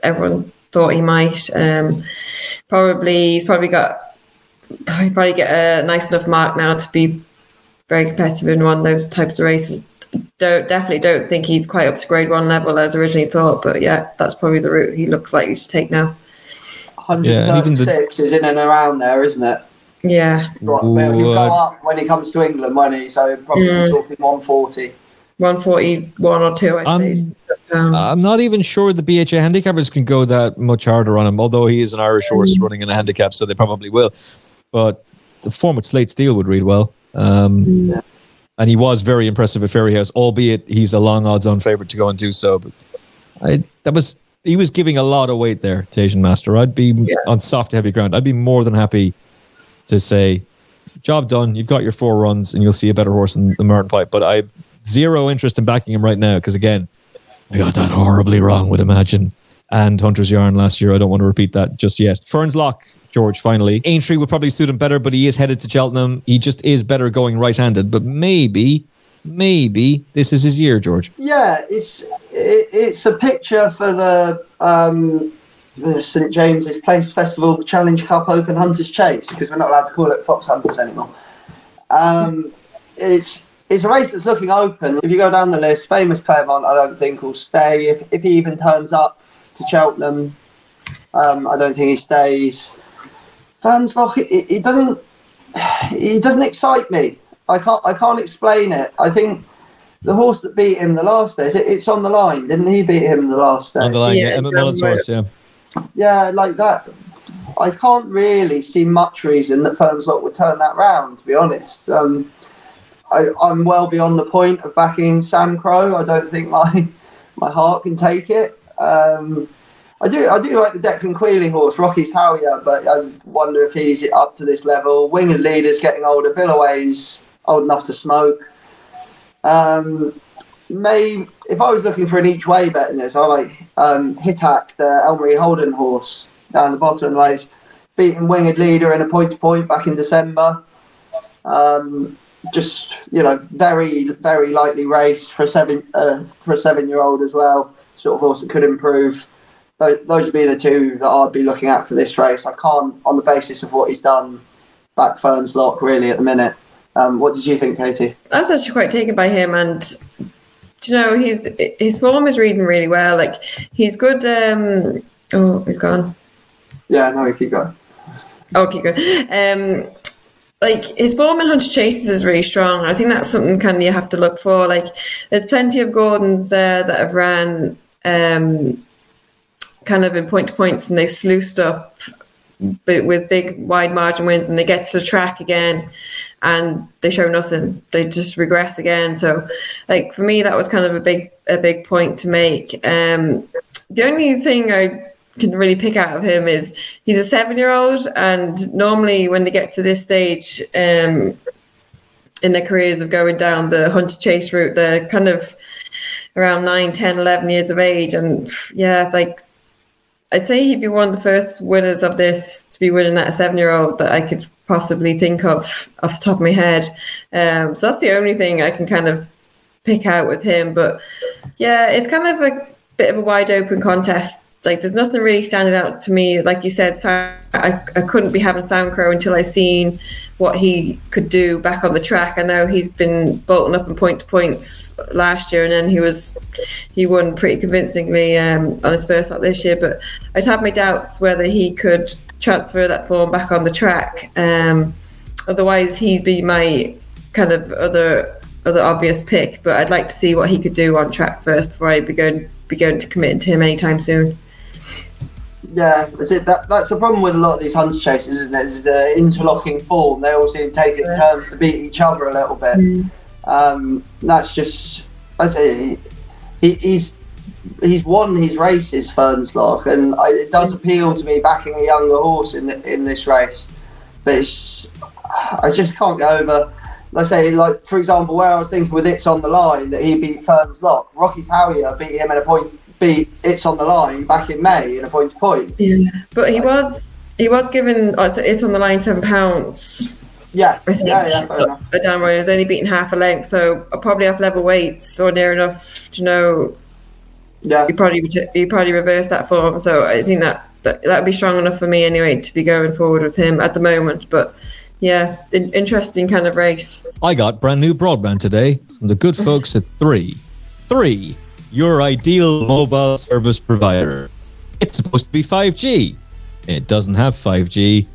everyone thought he might. Um, probably he's probably got he probably get a nice enough mark now to be very competitive in one of those types of races. Don't definitely don't think he's quite up to grade one level as originally thought, but yeah, that's probably the route he looks like he should take now. Yeah, and even the- 136 is in and around there, isn't it? Yeah, Right, well, he'll go up when he comes to England, won't he? So probably Mm. talking 140. one forty one or two, I'd Um, say. Um, I'm not even sure the BHA handicappers can go that much harder on him, although he is an Irish horse running in a handicap, so they probably will. But the form with Slate Steel would read well. Um, And he was very impressive at Fairyhouse, albeit he's a long odds on favourite to go and do so. But I, that was he was giving a lot of weight there to Asian Master. I'd be on soft to heavy ground. I'd be more than happy to say, job done. You've got your four runs, and you'll see a better horse in the Martin Pipe. But I've zero interest in backing him right now because again, I got that horribly wrong Would Imagine and Hunter's Yarn last year. I don't want to repeat that just yet. Ferns Lock, George, finally. Aintree would probably suit him better, but he is headed to Cheltenham. He just is better going right handed. But maybe, maybe this is his year, George. Yeah, it's it, it's a picture for the um, the St James's Place Festival Challenge Cup Open Hunters Chase because we're not allowed to call it Fox Hunters anymore. Um, it's it's a race that's looking open. If you go down the list, famous Clermont, I don't think will stay. If if he even turns up to Cheltenham, um, I don't think he stays. Ferns Lock, it, it, it doesn't it doesn't excite me. I can't I can't explain it. I think the horse that beat him the last day, it's on the line, didn't he beat him the last day? On the line, yeah, Emmet Mullins' horse, yeah. Yeah, like that. I can't really see much reason that Ferns Lock would turn that round, to be honest. Um, I, I'm well beyond the point of backing Samcro. I don't think my my heart can take it. Um, I do I do like the Declan Quealing horse, Rocky's Howyer, but I wonder if he's up to this level. Winged leader's getting older. Billaway's old enough to smoke. Um, may if I was looking for an each way bet in this, I like um, Hitak, the Elmery Holden horse down the bottom, like beating winged leader in a point to point back in December. Um, just you know, very very lightly raced for a seven uh, for a seven year old as well. Sort of horse that could improve. Those, those would be the two that I'd be looking at for this race. I can't, on the basis of what he's done, back Ferns Lock really at the minute. Um, what did you think, Katie? I was actually quite taken by him, and do you know his his form is reading really well. Like he's good. Um, oh, he's gone. Yeah, no, he keep going. Okay, good. Um, like his form in Hunter Chases is really strong. I think that's something kind of you have to look for. Like there's plenty of Gordons there that have ran um, kind of in point to points and they sluiced up but with big wide margin wins and they get to the track again and they show nothing. They just regress again. So like for me that was kind of a big a big point to make. Um, the only thing I can really pick out of him is he's a seven year old and normally when they get to this stage um, in their careers of going down the hunter chase route they're kind of around 9 10 11 years of age and yeah like i'd say he'd be one of the first winners of this to be winning at a seven year old that i could possibly think of off the top of my head. Um, so that's the only thing i can kind of pick out with him but yeah it's kind of a bit of a wide open contest like there's nothing really standing out to me. Like you said, I, I couldn't be having Samcro until I seen what he could do back on the track. I know he's been bolting up in point to points last year, and then he was he won pretty convincingly um, on his first lap this year. But I'd have my doubts whether he could transfer that form back on the track. Um, otherwise, he'd be my kind of other other obvious pick. But I'd like to see what he could do on track first before I be going be going to commit to him anytime soon. Yeah, that's it. That, that's the problem with a lot of these hunter chases, isn't it? Is the interlocking form. They all seem to take it in turns to beat each other a little bit. Mm. Um, that's just, I say, he, he's he's won his races, Ferns Lock, and I, it does appeal to me backing a younger horse in the, in this race. But it's, I just can't get over. Like I say, like for example, where I was thinking with it's on the line that he beat Ferns Lock, Rocky's Harrier beat him in a point. Beat it's on the line back in May in a point to point. Yeah, but he was he was given oh, so it's on the line seven pounds. Yeah, I think yeah, yeah, fair so, enough. a Dan Roy was only beaten half a length, so probably have level weights or near enough to know. Yeah, you probably would- you probably reverse that form. So I think that that that would be strong enough for me anyway to be going forward with him at the moment. But yeah, in, interesting kind of race. I got brand new broadband today from the good folks at Three. Three, your ideal mobile service provider. It's supposed to be 5G. It doesn't have 5G.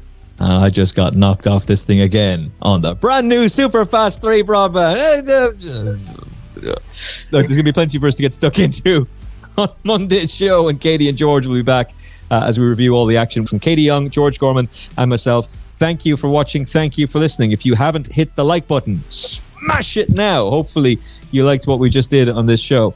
Uh, I just got knocked off this thing again on the brand new super fast 3 broadband. Look, there's going to be plenty for us to get stuck into on Monday's show, and Katie and George will be back uh, as we review all the action from Katie Young, George Gorman, and myself. Thank you for watching. Thank you for listening. If you haven't hit the like button, smash it now. Hopefully, you liked what we just did on this show.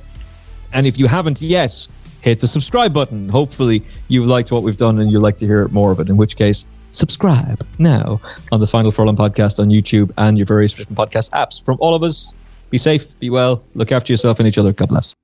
And if you haven't yet, hit the subscribe button. Hopefully, you've liked what we've done and you'd like to hear more of it. In which case, subscribe now on the Final Furlong podcast on YouTube and your various different podcast apps. From all of us, be safe, be well, look after yourself and each other. God bless.